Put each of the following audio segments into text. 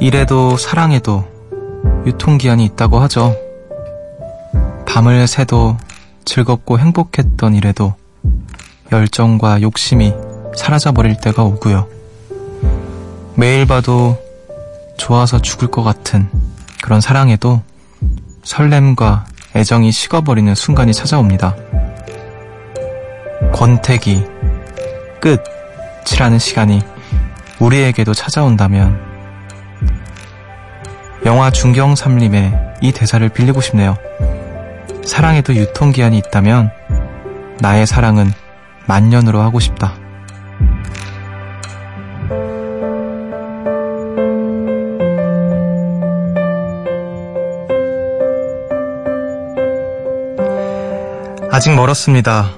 이래도 사랑에도 유통기한이 있다고 하죠. 밤을 새도 즐겁고 행복했던 일에도 열정과 욕심이 사라져버릴 때가 오고요. 매일 봐도 좋아서 죽을 것 같은 그런 사랑에도 설렘과 애정이 식어버리는 순간이 찾아옵니다. 권태기, 끝이라는 시간이 우리에게도 찾아온다면 영화 중경 삼림의 이 대사를 빌리고 싶네요. 사랑에도 유통기한이 있다면 나의 사랑은 만년으로 하고 싶다. 아직 멀었습니다.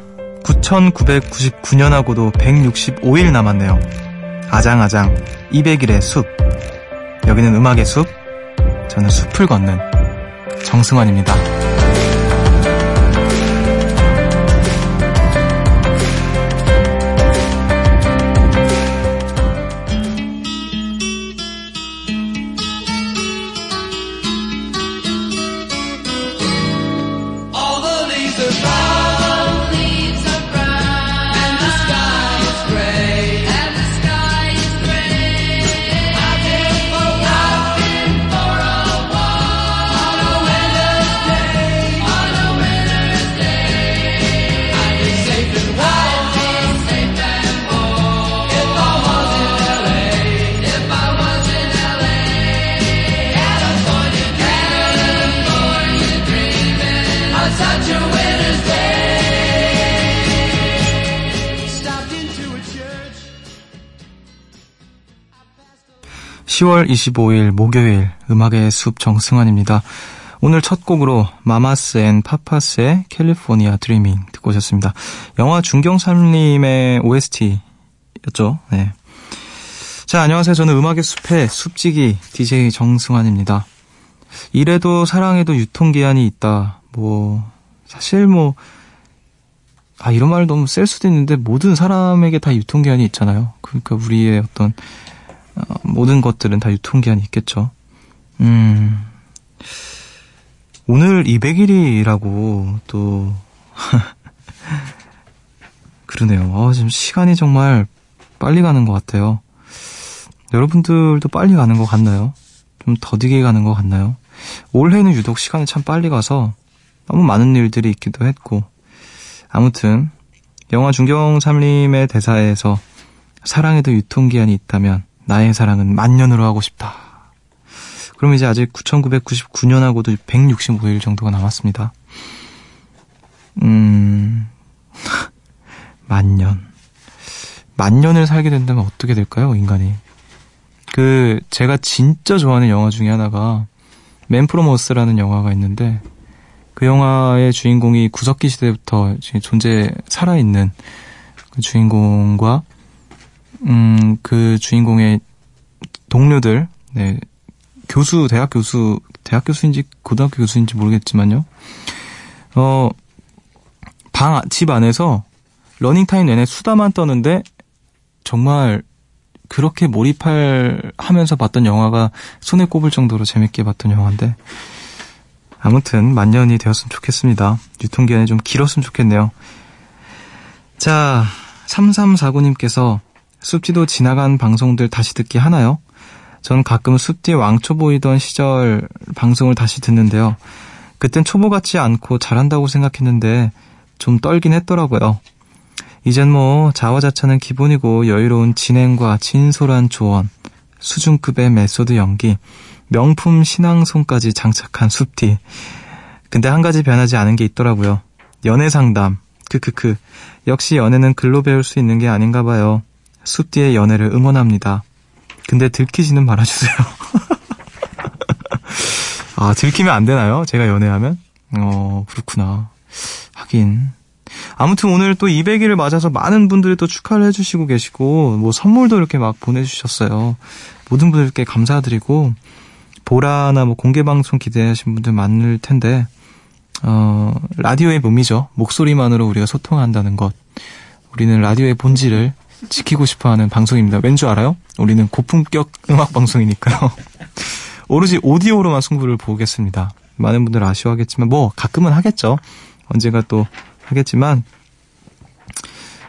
9999년하고도 165일 남았네요. 아장아장 200일의 숲. 여기는 음악의 숲. 저는 숲을 걷는 정승환입니다. (10월 25일) 목요일 음악의 숲 정승환입니다. 오늘 첫 곡으로 마마스 앤 파파스의 California Dreamin' 듣고 오셨습니다. 영화 중경삼림의 OST였죠. 네. 자, 안녕하세요. 저는 음악의 숲의 숲지기 DJ 정승환입니다. 이래도 사랑에도 유통기한이 있다. 뭐, 사실 뭐, 아, 이런 말 너무 셀 수도 있는데 모든 사람에게 다 유통기한이 있잖아요. 그러니까 우리의 어떤, 어, 모든 것들은 다 유통기한이 있겠죠. 음, 오늘 200일이라고 또, 그러네요. 아, 지금 시간이 정말 빨리 가는 것 같아요. 여러분들도 빨리 가는 것 같나요? 좀 더디게 가는 것 같나요? 올해는 유독 시간이 참 빨리 가서 너무 많은 일들이 있기도 했고 아무튼 영화 중경 삼림의 대사에서 사랑에도 유통기한이 있다면 나의 사랑은 만년으로 하고 싶다. 그럼 이제 아직 9999년하고도 165일 정도가 남았습니다. 음, 만년. 만년을 살게 된다면 어떻게 될까요, 인간이? 그, 제가 진짜 좋아하는 영화 중에 하나가, 맨프로머스라는 영화가 있는데, 그 영화의 주인공이 구석기 시대부터 존재 살아있는 그 주인공과 음, 그 주인공의 동료들, 네, 교수, 대학 교수, 대학 교수인지 고등학교 교수인지 모르겠지만요. 어, 방, 집 안에서 러닝타임 내내 수다만 떠는데 정말 그렇게 몰입할 하면서 봤던 영화가 손에 꼽을 정도로 재밌게 봤던 영화인데 아무튼 만년이 되었으면 좋겠습니다. 유통기한이 좀 길었으면 좋겠네요. 자, 3349님께서 숲지도 지나간 방송들 다시 듣기 하나요? 전 가끔 숲지 왕초 보이던 시절 방송을 다시 듣는데요. 그땐 초보 같지 않고 잘한다고 생각했는데 좀 떨긴 했더라고요. 이젠 뭐 자화자찬은 기본이고 여유로운 진행과 진솔한 조언, 수준급의 메소드 연기, 명품 시낭송까지 장착한 숲디. 근데 한 가지 변하지 않은 게 있더라고요. 연애 상담. 크크크. 역시 연애는 글로 배울 수 있는 게 아닌가 봐요. 숲디의 연애를 응원합니다. 근데 들키지는 말아주세요. 아, 들키면 안 되나요? 제가 연애하면? 어, 그렇구나. 하긴. 아무튼 오늘 또 200일을 맞아서 많은 분들이 또 축하를 해주시고 계시고, 뭐 선물도 이렇게 막 보내주셨어요. 모든 분들께 감사드리고, 보라나 뭐 공개 방송 기대하신 분들 많을 텐데 어, 라디오의 몸이죠. 목소리만으로 우리가 소통한다는 것. 우리는 라디오의 본질을 지키고 싶어 하는 방송입니다. 왠 줄 알아요? 우리는 고품격 음악 방송이니까요. 오로지 오디오로만 승부를 보겠습니다. 많은 분들 아쉬워하겠지만 뭐 가끔은 하겠죠. 언젠가 또 하겠지만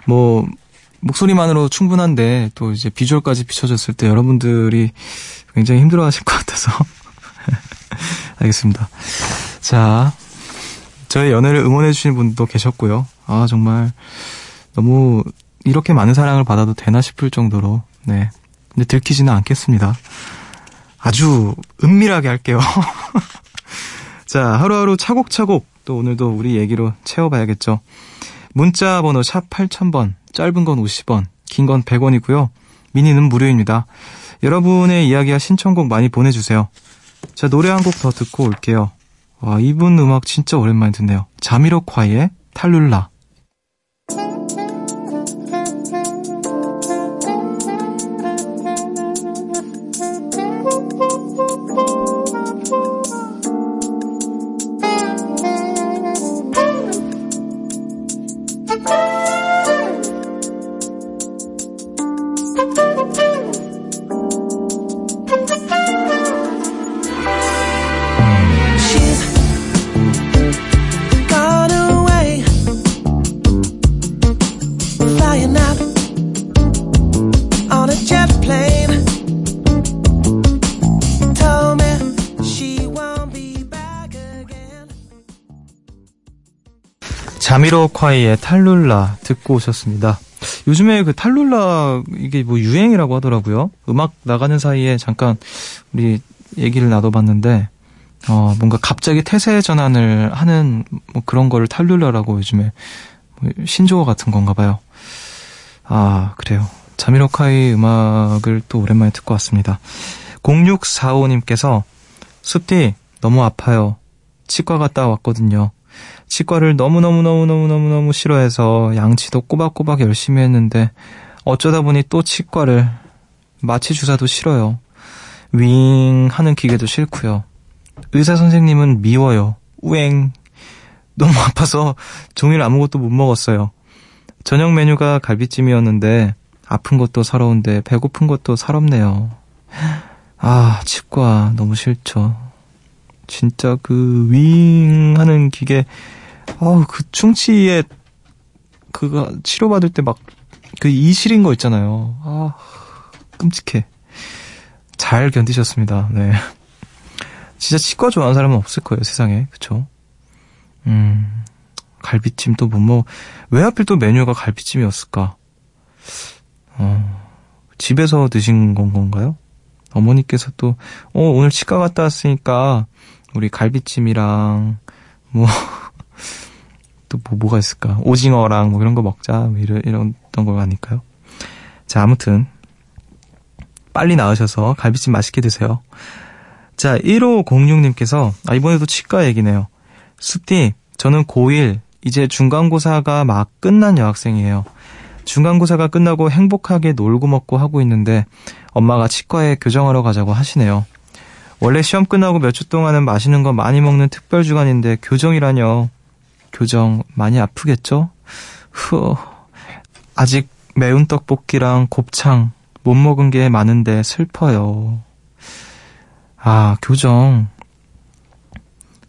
뭐 목소리만으로 충분한데 또 이제 비주얼까지 비춰졌을 때 여러분들이 굉장히 힘들어하실 것 같아서 알겠습니다. 자, 저의 연애를 응원해주시는 분도 계셨고요. 아 정말 너무 이렇게 많은 사랑을 받아도 되나 싶을 정도로 네. 근데 들키지는 않겠습니다. 아주 은밀하게 할게요. 자, 하루하루 차곡차곡 또 오늘도 우리 얘기로 채워봐야겠죠. 문자 번호 샵 8000번, 짧은 건 50원, 긴 건 100원이고요. 미니는 무료입니다. 여러분의 이야기와 신청곡 많이 보내주세요. 자, 노래 한 곡 더 듣고 올게요. 와, 이분 음악 진짜 오랜만에 듣네요. 자미로콰이의 탈룰라. 자미로콰이의 탈룰라 듣고 오셨습니다. 요즘에 그 탈룰라 이게 뭐 유행이라고 하더라고요. 음악 나가는 사이에 잠깐 우리 얘기를 나눠봤는데 어 뭔가 갑자기 태세 전환을 하는 뭐 그런 거를 탈룰라라고 요즘에 뭐 신조어 같은 건가 봐요. 아 그래요. 자미로콰이 음악을 또 오랜만에 듣고 왔습니다. 0645님께서 숲디 너무 아파요. 치과 갔다 왔거든요. 치과를 너무너무너무너무너무너무 싫어해서 양치도 꼬박꼬박 열심히 했는데 어쩌다 보니 또 치과를 마취 주사도 싫어요. 윙 하는 기계도 싫고요. 의사 선생님은 미워요. 우엥. 너무 아파서 종일 아무것도 못 먹었어요. 저녁 메뉴가 갈비찜이었는데 아픈 것도 서러운데 배고픈 것도 서럽네요. 아, 치과 너무 싫죠. 진짜 그 윙 하는 기계 어우, 그 충치에 그거 치료받을 때 막 그 이실인 거 있잖아요. 아, 끔찍해. 잘 견디셨습니다. 네. 진짜 치과 좋아하는 사람은 없을 거예요, 세상에. 그쵸? 음, 갈비찜 또 못 먹어. 왜 하필 또 메뉴가 갈비찜이었을까? 어, 집에서 드신 건 건가요? 어머니께서 또, 어, 오늘 치과 갔다 왔으니까, 우리 갈비찜이랑, 뭐, 또 뭐, 뭐가 있을까? 오징어랑 뭐 이런 거 먹자. 뭐 이런, 이런던 거 아닐까요? 자, 아무튼. 빨리 나으셔서 갈비찜 맛있게 드세요. 자, 1506님께서, 아, 이번에도 치과 얘기네요. 숲디, 저는 고1, 이제 중간고사가 막 끝난 여학생이에요. 중간고사가 끝나고 행복하게 놀고 먹고 하고 있는데, 엄마가 치과에 교정하러 가자고 하시네요. 원래 시험 끝나고 몇 주 동안은 맛있는 거 많이 먹는 특별 주간인데 교정이라뇨. 교정 많이 아프겠죠? 후, 아직 매운 떡볶이랑 곱창 못 먹은 게 많은데 슬퍼요. 아, 교정.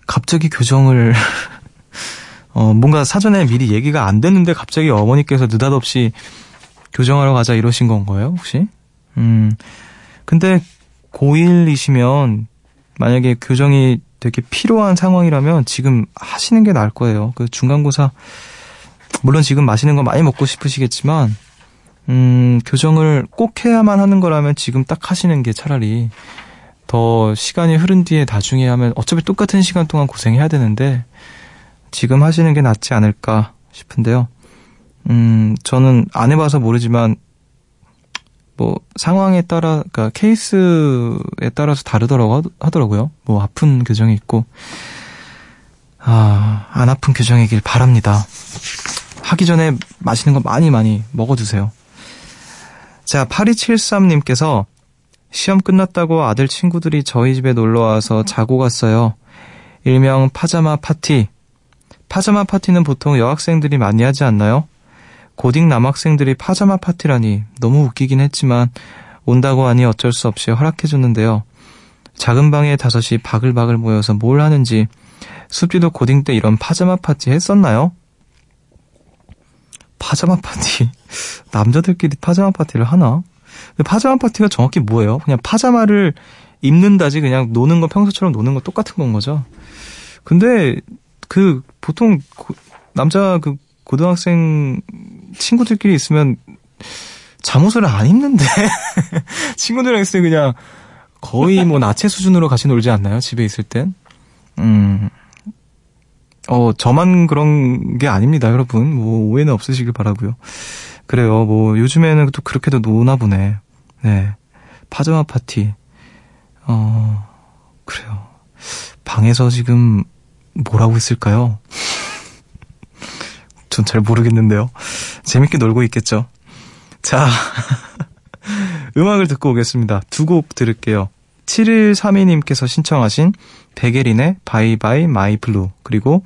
갑자기 교정을, 어, 뭔가 사전에 미리 얘기가 안 됐는데 갑자기 어머니께서 느닷없이 교정하러 가자 이러신 건가요, 혹시? 음, 근데 고1이시면 만약에 교정이 되게 필요한 상황이라면 지금 하시는 게 나을 거예요. 그 중간고사 물론 지금 마시는 거 많이 먹고 싶으시겠지만 음, 교정을 꼭 해야만 하는 거라면 지금 딱 하시는 게 차라리 더 시간이 흐른 뒤에 나중에 하면 어차피 똑같은 시간 동안 고생해야 되는데 지금 하시는 게 낫지 않을까 싶은데요. 음, 저는 안 해봐서 모르지만 뭐 상황에 따라 그러니까 케이스에 따라서 다르더라고 하더라고요. 뭐 아픈 교정이 있고 아, 안 아픈 교정이길 바랍니다. 하기 전에 맛있는 거 많이 많이 먹어 두세요. 자, 8273님께서 시험 끝났다고 아들 친구들이 저희 집에 놀러 와서 자고 갔어요. 일명 파자마 파티. 파자마 파티는 보통 여학생들이 많이 하지 않나요? 고딩 남학생들이 파자마 파티라니 너무 웃기긴 했지만 온다고 하니 어쩔 수 없이 허락해줬는데요. 작은 방에 다섯이 바글바글 모여서 뭘 하는지 숲지도 고딩 때 이런 파자마 파티 했었나요? 파자마 파티 남자들끼리 파자마 파티를 하나? 파자마 파티가 정확히 뭐예요? 그냥 파자마를 입는다지 그냥 노는 거 평소처럼 노는 거 똑같은 건 거죠. 근데 그 보통 고, 남자 그 고등학생 친구들끼리 있으면 잠옷을 안 입는데 친구들이랑 때 그냥 거의 뭐 나체 수준으로 같이 놀지 않나요? 집에 있을 땐. 음. 어, 저만 그런 게 아닙니다, 여러분. 뭐, 오해는 없으시길 바라고요 그래요, 뭐, 요즘에는 또 그렇게도 노나 보네. 네. 파자마 파티. 어, 그래요. 방에서 지금 뭘 하고 있을까요? 전 잘 모르겠는데요. 재밌게 놀고 있겠죠. 자, 음악을 듣고 오겠습니다. 두 곡 들을게요. 7132님께서 신청하신 백예린의 Bye Bye My Blue 그리고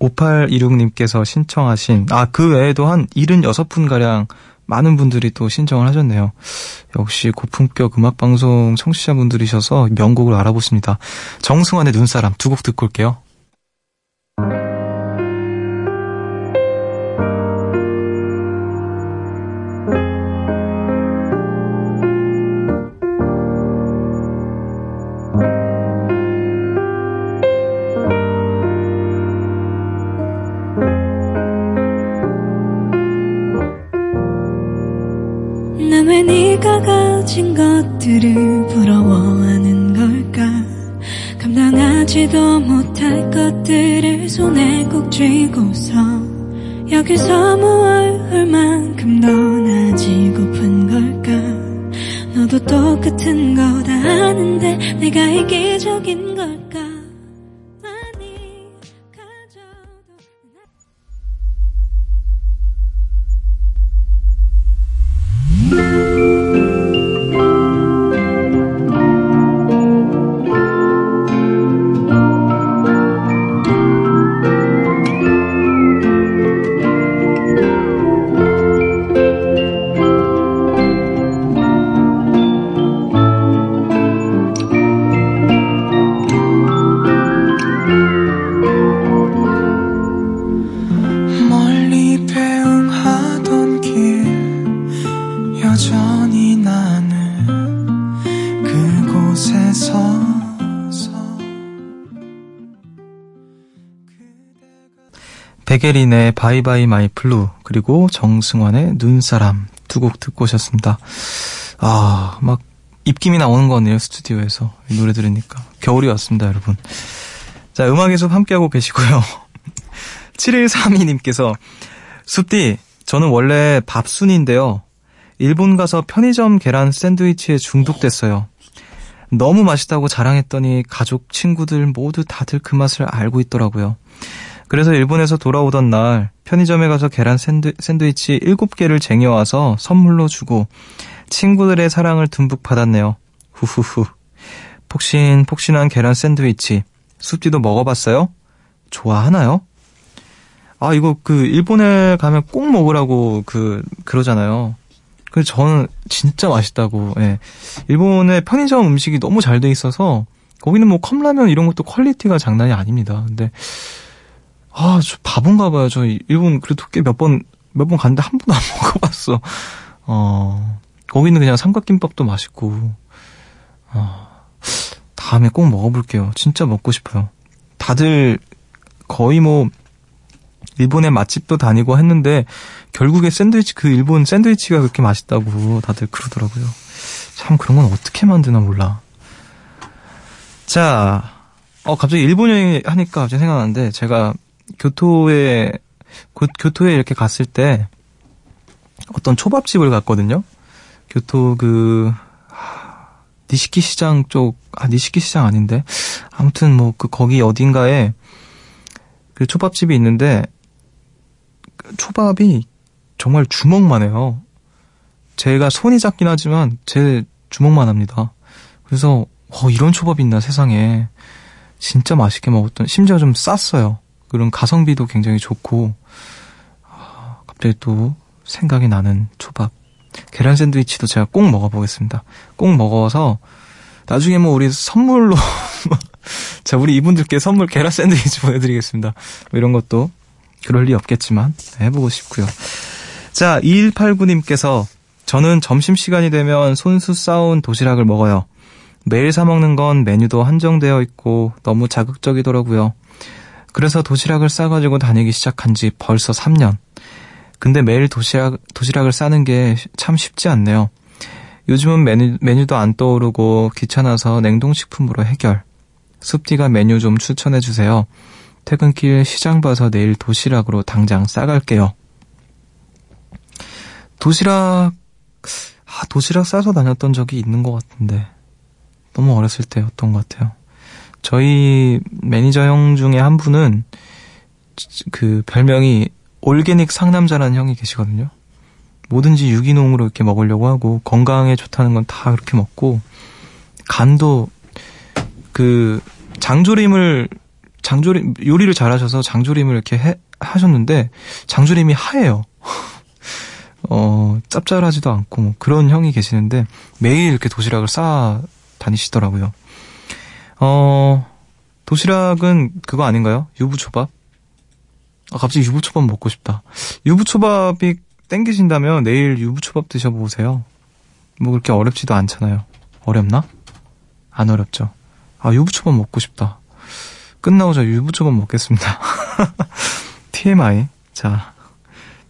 5826님께서 신청하신 아 그 외에도 한 76분가량 많은 분들이 또 신청을 하셨네요. 역시 고품격 음악방송 청취자분들이셔서 명곡을 알아보십니다. 정승환의 눈사람 두 곡 듣고 올게요. 백예린의 Bye Bye My Blue 그리고 정승환의 눈사람 두 곡 듣고 오셨습니다. 아, 막 입김이 나오는 거네요 스튜디오에서 이 노래 들으니까 겨울이 왔습니다 여러분. 자 음악의 숲 함께하고 계시고요. 7132님께서 숲디 저는 원래 밥순인데요. 일본 가서 편의점 계란 샌드위치에 중독됐어요. 너무 맛있다고 자랑했더니 가족, 친구들 모두 다들 그 맛을 알고 있더라고요. 그래서 일본에서 돌아오던 날 편의점에 가서 계란 샌드, 샌드위치 7개를 쟁여와서 선물로 주고 친구들의 사랑을 듬뿍 받았네요. 후후후. 폭신 폭신한 계란 샌드위치. 숲디도 먹어봤어요? 좋아하나요? 아, 이거 그 일본에 가면 꼭 먹으라고 그 그러잖아요. 그래서 저는 진짜 맛있다고. 예. 일본의 편의점 음식이 너무 잘 돼 있어서 거기는 뭐 컵라면 이런 것도 quality가 장난이 아닙니다. 근데 아, 저 바본가 봐요. 저 일본 그래도 꽤 몇 번, 몇 번 갔는데 한 번도 안 먹어봤어. 어, 거기는 그냥 삼각김밥도 맛있고, 어, 다음에 꼭 먹어볼게요. 진짜 먹고 싶어요. 다들 거의 뭐, 일본의 맛집도 다니고 했는데, 결국에 샌드위치, 그 일본 샌드위치가 그렇게 맛있다고 다들 그러더라고요. 참 그런 건 어떻게 만드나 몰라. 자, 어, 갑자기 일본 여행 하니까 갑자기 생각나는데, 제가 교토에 곧 교토에 이렇게 갔을 때 어떤 초밥집을 갔거든요. 교토 그 니시키 시장 쪽, 아, 니시키 시장 아닌데. 아무튼 뭐, 그, 거기 어딘가에 그 초밥집이 있는데, 그 초밥이 정말 주먹만 해요. 제가 손이 작긴 하지만 제 주먹만 합니다. 그래서, 어, 이런 초밥이 있나 세상에. 진짜 맛있게 먹었던, 심지어 좀 쌌어요. 그런 가성비도 굉장히 좋고 아, 갑자기 또 생각이 나는 초밥. 계란 샌드위치도 제가 꼭 먹어보겠습니다. 꼭 먹어서 나중에 뭐 우리 선물로 자 우리 이분들께 선물 계란 샌드위치 보내드리겠습니다. 뭐 이런 것도 그럴 리 없겠지만 해보고 싶고요. 자 2189님께서 저는 점심시간이 되면 손수 싸온 도시락을 먹어요. 매일 사 먹는 건 메뉴도 한정되어 있고 너무 자극적이더라고요. 그래서 도시락을 싸가지고 다니기 시작한 지 벌써 3년. 근데 매일 도시락, 도시락을 싸는 게 참 쉽지 않네요. 요즘은 메뉴, 메뉴도 안 떠오르고 귀찮아서 냉동식품으로 해결. 숲디가 메뉴 좀 추천해주세요. 퇴근길 시장 봐서 내일 도시락으로 당장 싸갈게요. 도시락, 아, 도시락 싸서 다녔던 적이 있는 것 같은데. 너무 어렸을 때였던 것 같아요. 저희 매니저 형 중에 한 분은 그 별명이 올게닉 상남자라는 형이 계시거든요. 뭐든지 유기농으로 이렇게 먹으려고 하고 건강에 좋다는 건 다 그렇게 먹고 간도 그 장조림을 장조림 요리를 잘하셔서 장조림을 이렇게 해, 하셨는데 장조림이 하얘요. 어 짭짤하지도 않고 뭐 그런 형이 계시는데 매일 이렇게 도시락을 쌓아 다니시더라고요. 어 도시락은 그거 아닌가요? 유부초밥? 아, 갑자기 유부초밥 먹고 싶다. 유부초밥이 땡기신다면 내일 유부초밥 드셔보세요. 뭐 그렇게 어렵지도 않잖아요. 어렵나? 안 어렵죠. 아, 유부초밥 먹고 싶다. 끝나고 저 유부초밥 먹겠습니다. TMI. 자,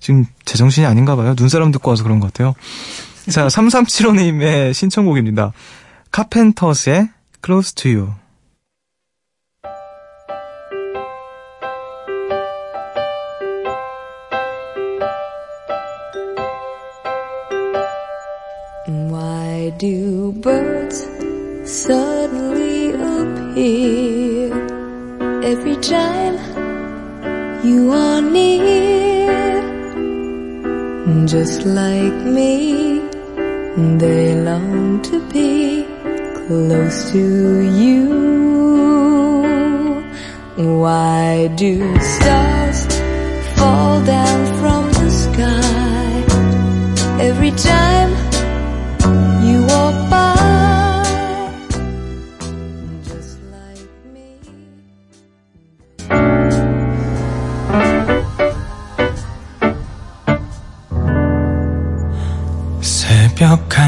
지금 제정신이 아닌가 봐요. 눈사람 듣고 와서 그런 것 같아요. 자, 3375님의 신청곡입니다. 카펜터스의 Close to You. Birds suddenly appear every time you are near? Just like me, they long to be close to you. Why do stars fall down from the sky every time?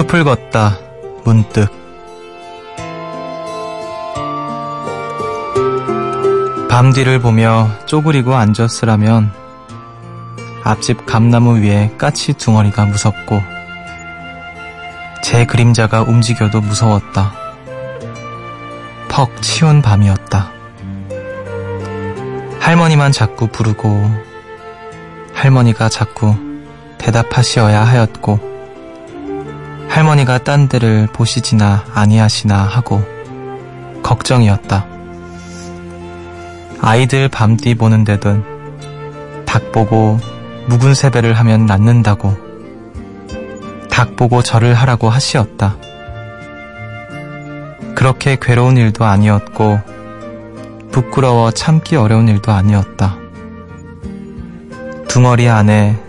숲을 걷다 문득 밤 뒤를 보며 쪼그리고 앉았으라면 앞집 감나무 위에 까치 둥어리가 무섭고 제 그림자가 움직여도 무서웠다. 퍽 치운 밤이었다. 할머니만 자꾸 부르고 할머니가 자꾸 대답하시어야 하였고 할머니가 딴 데를 보시지나 아니하시나 하고 걱정이었다. 아이들 밤띠 보는 데든 닭 보고 묵은 세배를 하면 낫는다고 닭 보고 절을 하라고 하시었다. 그렇게 괴로운 일도 아니었고 부끄러워 참기 어려운 일도 아니었다. 둥어리 안에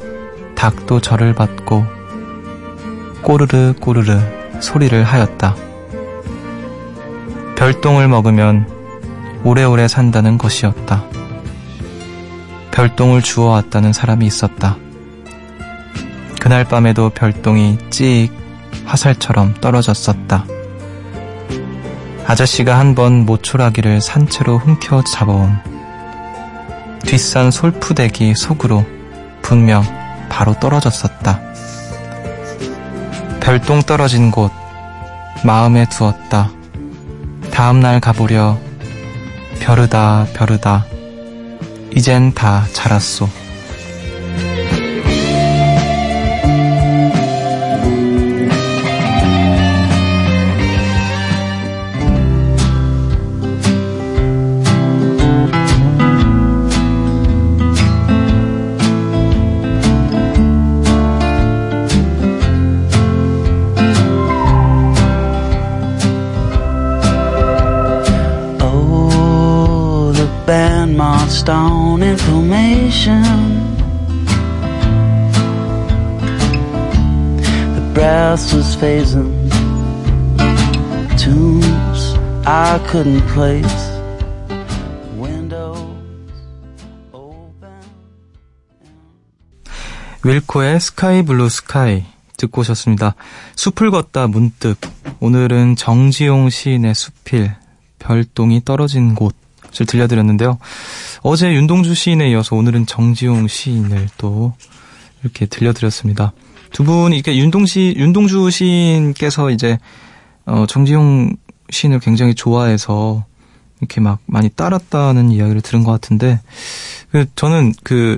닭도 절을 받고 꼬르르 꼬르르 소리를 하였다. 별똥을 먹으면 오래오래 산다는 것이었다. 별똥을 주워왔다는 사람이 있었다. 그날 밤에도 별똥이 찍 화살처럼 떨어졌었다. 아저씨가 한 번 모초라기를 산채로 훔켜 잡아온 뒷산 솔푸대기 속으로 분명 바로 떨어졌었다. 별똥 떨어진 곳 마음에 두었다. 다음 날 가보려 벼르다 벼르다 이젠 다 자랐소. Formation. The brass was phasing tunes I couldn't place. 윌코의 Sky Blue Sky 듣고 오셨습니다. 숲을 걷다 문득 오늘은 정지용 시인의 수필 별똥이 떨어진 곳 을 들려드렸는데요. 어제 윤동주 시인에 이어서 오늘은 정지용 시인을 또 이렇게 들려드렸습니다. 두 분 이게 윤동시 윤동주 시인께서 이제 어, 정지용 시인을 굉장히 좋아해서 이렇게 막 많이 따랐다는 이야기를 들은 것 같은데 그 저는 그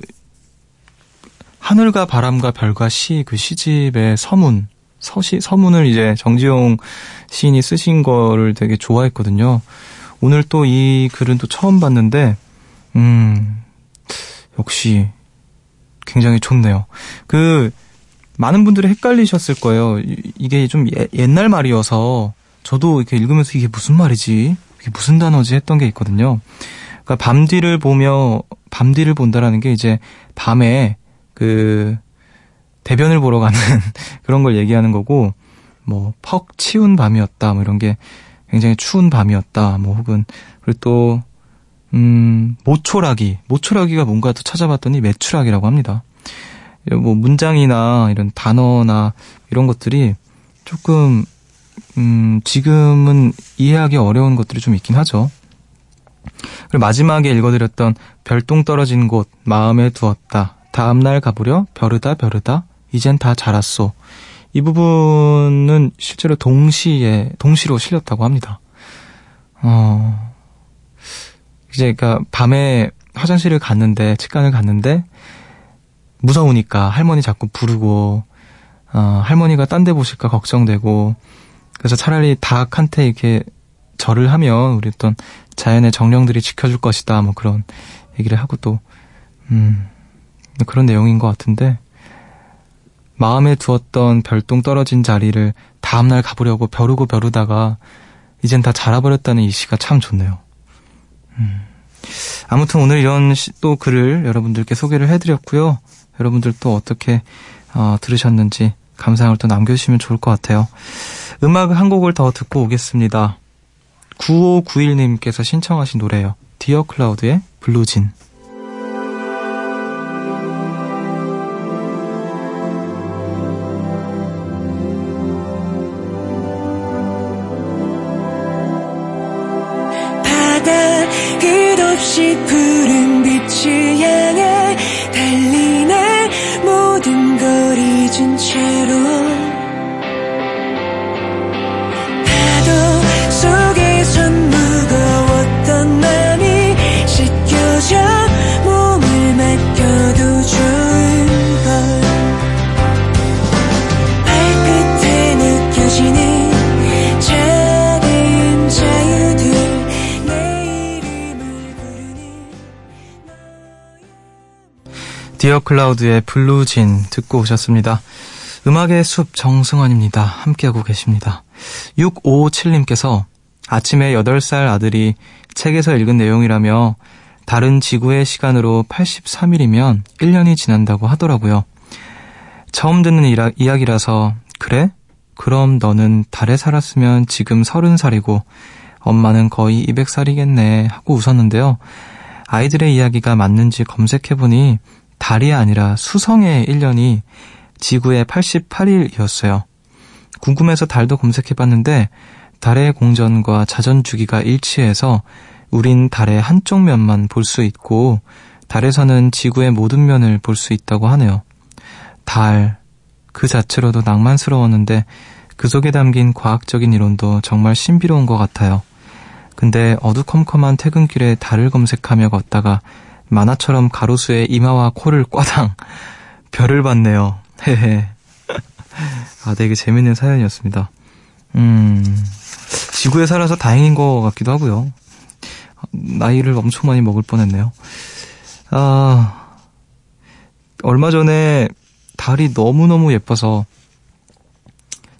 하늘과 바람과 별과 시 그 시집의 서문 서시 서문을 이제 정지용 시인이 쓰신 거를 되게 좋아했거든요. 오늘 또 이 글은 또 처음 봤는데 음 역시 굉장히 좋네요. 그 많은 분들이 헷갈리셨을 거예요. 이- 이게 좀 예- 옛날 말이어서 저도 이렇게 읽으면서 이게 무슨 말이지? 이게 무슨 단어지 했던 게 있거든요. 그러니까 밤뒤를 보며 밤뒤를 본다라는 게 이제 밤에 그 대변을 보러 가는 그런 걸 얘기하는 거고 뭐 퍽 치운 밤이었다 뭐 이런 게 굉장히 추운 밤이었다 뭐 혹은 그리고 또 음, 모초라기 모초라기가 뭔가 또 찾아봤더니 매추락이라고 합니다. 뭐 문장이나 이런 단어나 이런 것들이 조금 음, 지금은 이해하기 어려운 것들이 좀 있긴 하죠. 그리고 마지막에 읽어드렸던 별똥 떨어진 곳 마음에 두었다. 다음날 가보려 벼르다 벼르다 이젠 다 자랐소. 이 부분은 실제로 동시에 동시로 실렸다고 합니다. 어 이제 그러니까 밤에 화장실을 갔는데 치간을 갔는데 무서우니까 할머니 자꾸 부르고 어, 할머니가 딴 데 보실까 걱정되고 그래서 차라리 닭한테 이렇게 절을 하면 우리 어떤 자연의 정령들이 지켜줄 것이다 뭐 그런 얘기를 하고 또 음, 그런 내용인 것 같은데 마음에 두었던 별똥 떨어진 자리를 다음날 가보려고 벼르고 벼르다가 이젠 다 자라버렸다는 이 시가 참 좋네요. 음. 아무튼 오늘 이런 시- 또 글을 여러분들께 소개를 해드렸고요. 여러분들 또 어떻게 어, 들으셨는지 감상을 또 남겨주시면 좋을 것 같아요. 음악 한 곡을 더 듣고 오겠습니다. 9591님께서 신청하신 노래예요. 디어 클라우드의 블루진. 디어 클라우드의 블루진 듣고 오셨습니다. 음악의 숲 정승환입니다. 함께하고 계십니다. 6557님께서 아침에 8살 아들이 책에서 읽은 내용이라며 달은 지구의 시간으로 83일이면 1년이 지난다고 하더라고요. 처음 듣는 이라- 이야기라서 그래? 그럼 너는 달에 살았으면 지금 30살이고 엄마는 거의 200살이겠네 하고 웃었는데요. 아이들의 이야기가 맞는지 검색해보니 달이 아니라 수성의 1년이 지구의 88일이었어요. 궁금해서 달도 검색해봤는데 달의 공전과 자전 주기가 일치해서 우린 달의 한쪽 면만 볼 수 있고 달에서는 지구의 모든 면을 볼 수 있다고 하네요. 달, 그 자체로도 낭만스러웠는데 그 속에 담긴 과학적인 이론도 정말 신비로운 것 같아요. 근데 어두컴컴한 퇴근길에 달을 검색하며 걷다가 만화처럼 가로수에 이마와 코를 꽈당 별을 봤네요. 헤헤. 아, 되게 재밌는 사연이었습니다. 음, 지구에 살아서 다행인 것 같기도 하고요. 나이를 엄청 많이 먹을 뻔했네요. 아, 얼마 전에 달이 너무너무 예뻐서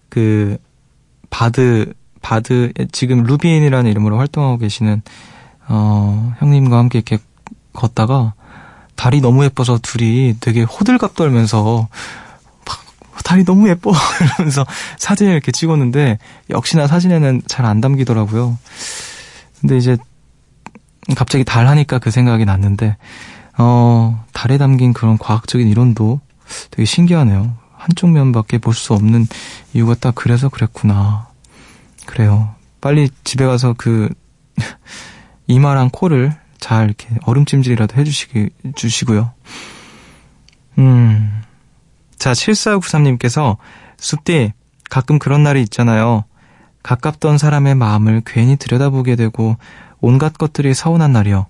그 바드 바드 지금 루비인이라는 이름으로 활동하고 계시는 어 형님과 함께 이렇게 걷다가 달이 너무 예뻐서 둘이 되게 호들갑 떨면서 막 달이 너무 예뻐 이러면서 사진을 이렇게 찍었는데 역시나 사진에는 잘 안 담기더라고요. 근데 이제 갑자기 달 하니까 그 생각이 났는데 어 달에 담긴 그런 과학적인 이론도 되게 신기하네요. 한쪽 면밖에 볼 수 없는 이유가 딱 그래서 그랬구나. 그래요. 빨리 집에 가서 그 이마랑 코를 잘 이렇게 얼음찜질이라도 해주시기 주시고요. 음. 자, 7493님께서 숲디 가끔 그런 날이 있잖아요. 가깝던 사람의 마음을 괜히 들여다보게 되고 온갖 것들이 서운한 날이요.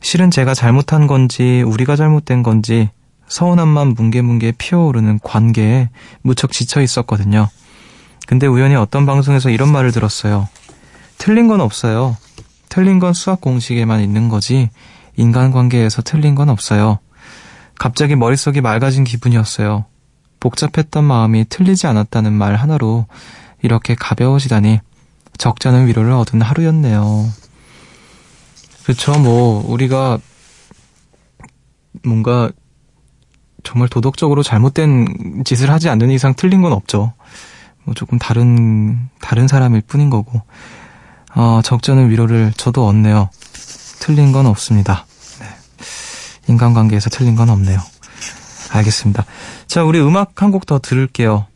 실은 제가 잘못한 건지 우리가 잘못된 건지 서운함만 뭉게뭉게 피어오르는 관계에 무척 지쳐 있었거든요. 근데 우연히 어떤 방송에서 이런 말을 들었어요. 틀린 건 없어요. 틀린 건 수학 공식에만 있는 거지 인간관계에서 틀린 건 없어요. 갑자기 머릿속이 맑아진 기분이었어요. 복잡했던 마음이 틀리지 않았다는 말 하나로 이렇게 가벼워지다니 적잖은 위로를 얻은 하루였네요. 그쵸, 뭐, 우리가 뭔가 정말 도덕적으로 잘못된 짓을 하지 않는 이상 틀린 건 없죠. 뭐 조금 다른, 다른 사람일 뿐인 거고. 어, 적잖은 위로를 저도 얻네요. 틀린 건 없습니다. 네. 인간관계에서 틀린 건 없네요. 알겠습니다. 자, 우리 음악 한 곡 더 들을게요.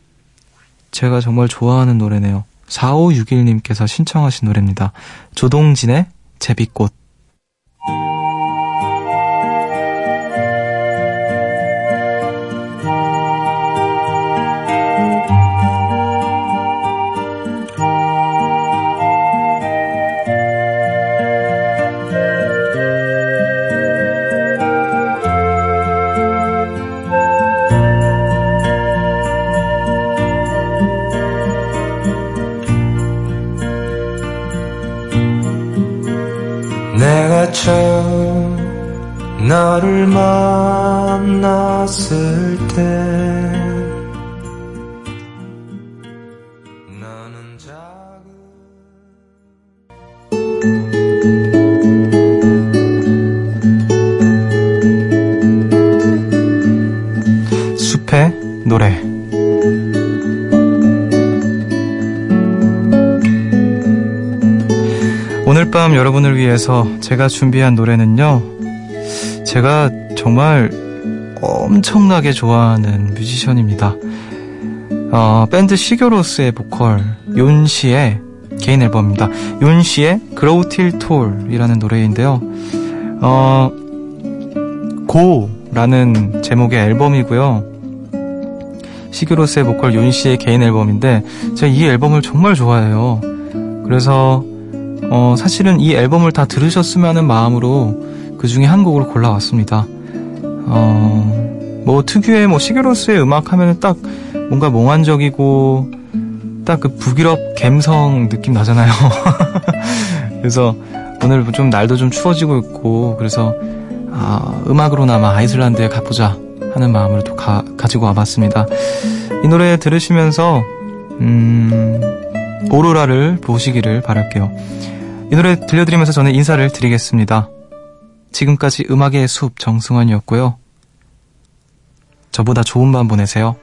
제가 정말 좋아하는 노래네요. 4561님께서 신청하신 노래입니다. 조동진의 제비꽃. 위해서 제가 준비한 노래는요. 제가 정말 엄청나게 좋아하는 뮤지션입니다. 어, 밴드 시교로스의 보컬 윤 씨의 개인 앨범입니다. 윤 씨의 Grow Till Tall이라는 노래인데요. 어, 고라는 제목의 앨범이고요. 시그로스의 보컬 윤 씨의 개인 앨범인데 제가 이 앨범을 정말 좋아해요. 그래서 어, 사실은 이 앨범을 다 들으셨으면 하는 마음으로 그 중에 한 곡을 골라왔습니다. 어, 뭐 특유의 뭐 시그로스의 음악 하면은 딱 뭔가 몽환적이고 딱 그 북유럽 갬성 느낌 나잖아요. 그래서 오늘 좀 날도 좀 추워지고 있고 그래서 아, 음악으로나마 아이슬란드에 가보자 하는 마음으로 또 가, 가지고 와봤습니다. 이 노래 들으시면서 음, 오로라를 보시기를 바랄게요. 이 노래 들려드리면서 저는 인사를 드리겠습니다. 지금까지 음악의 숲 정승환이었고요. 저보다 좋은 밤 보내세요.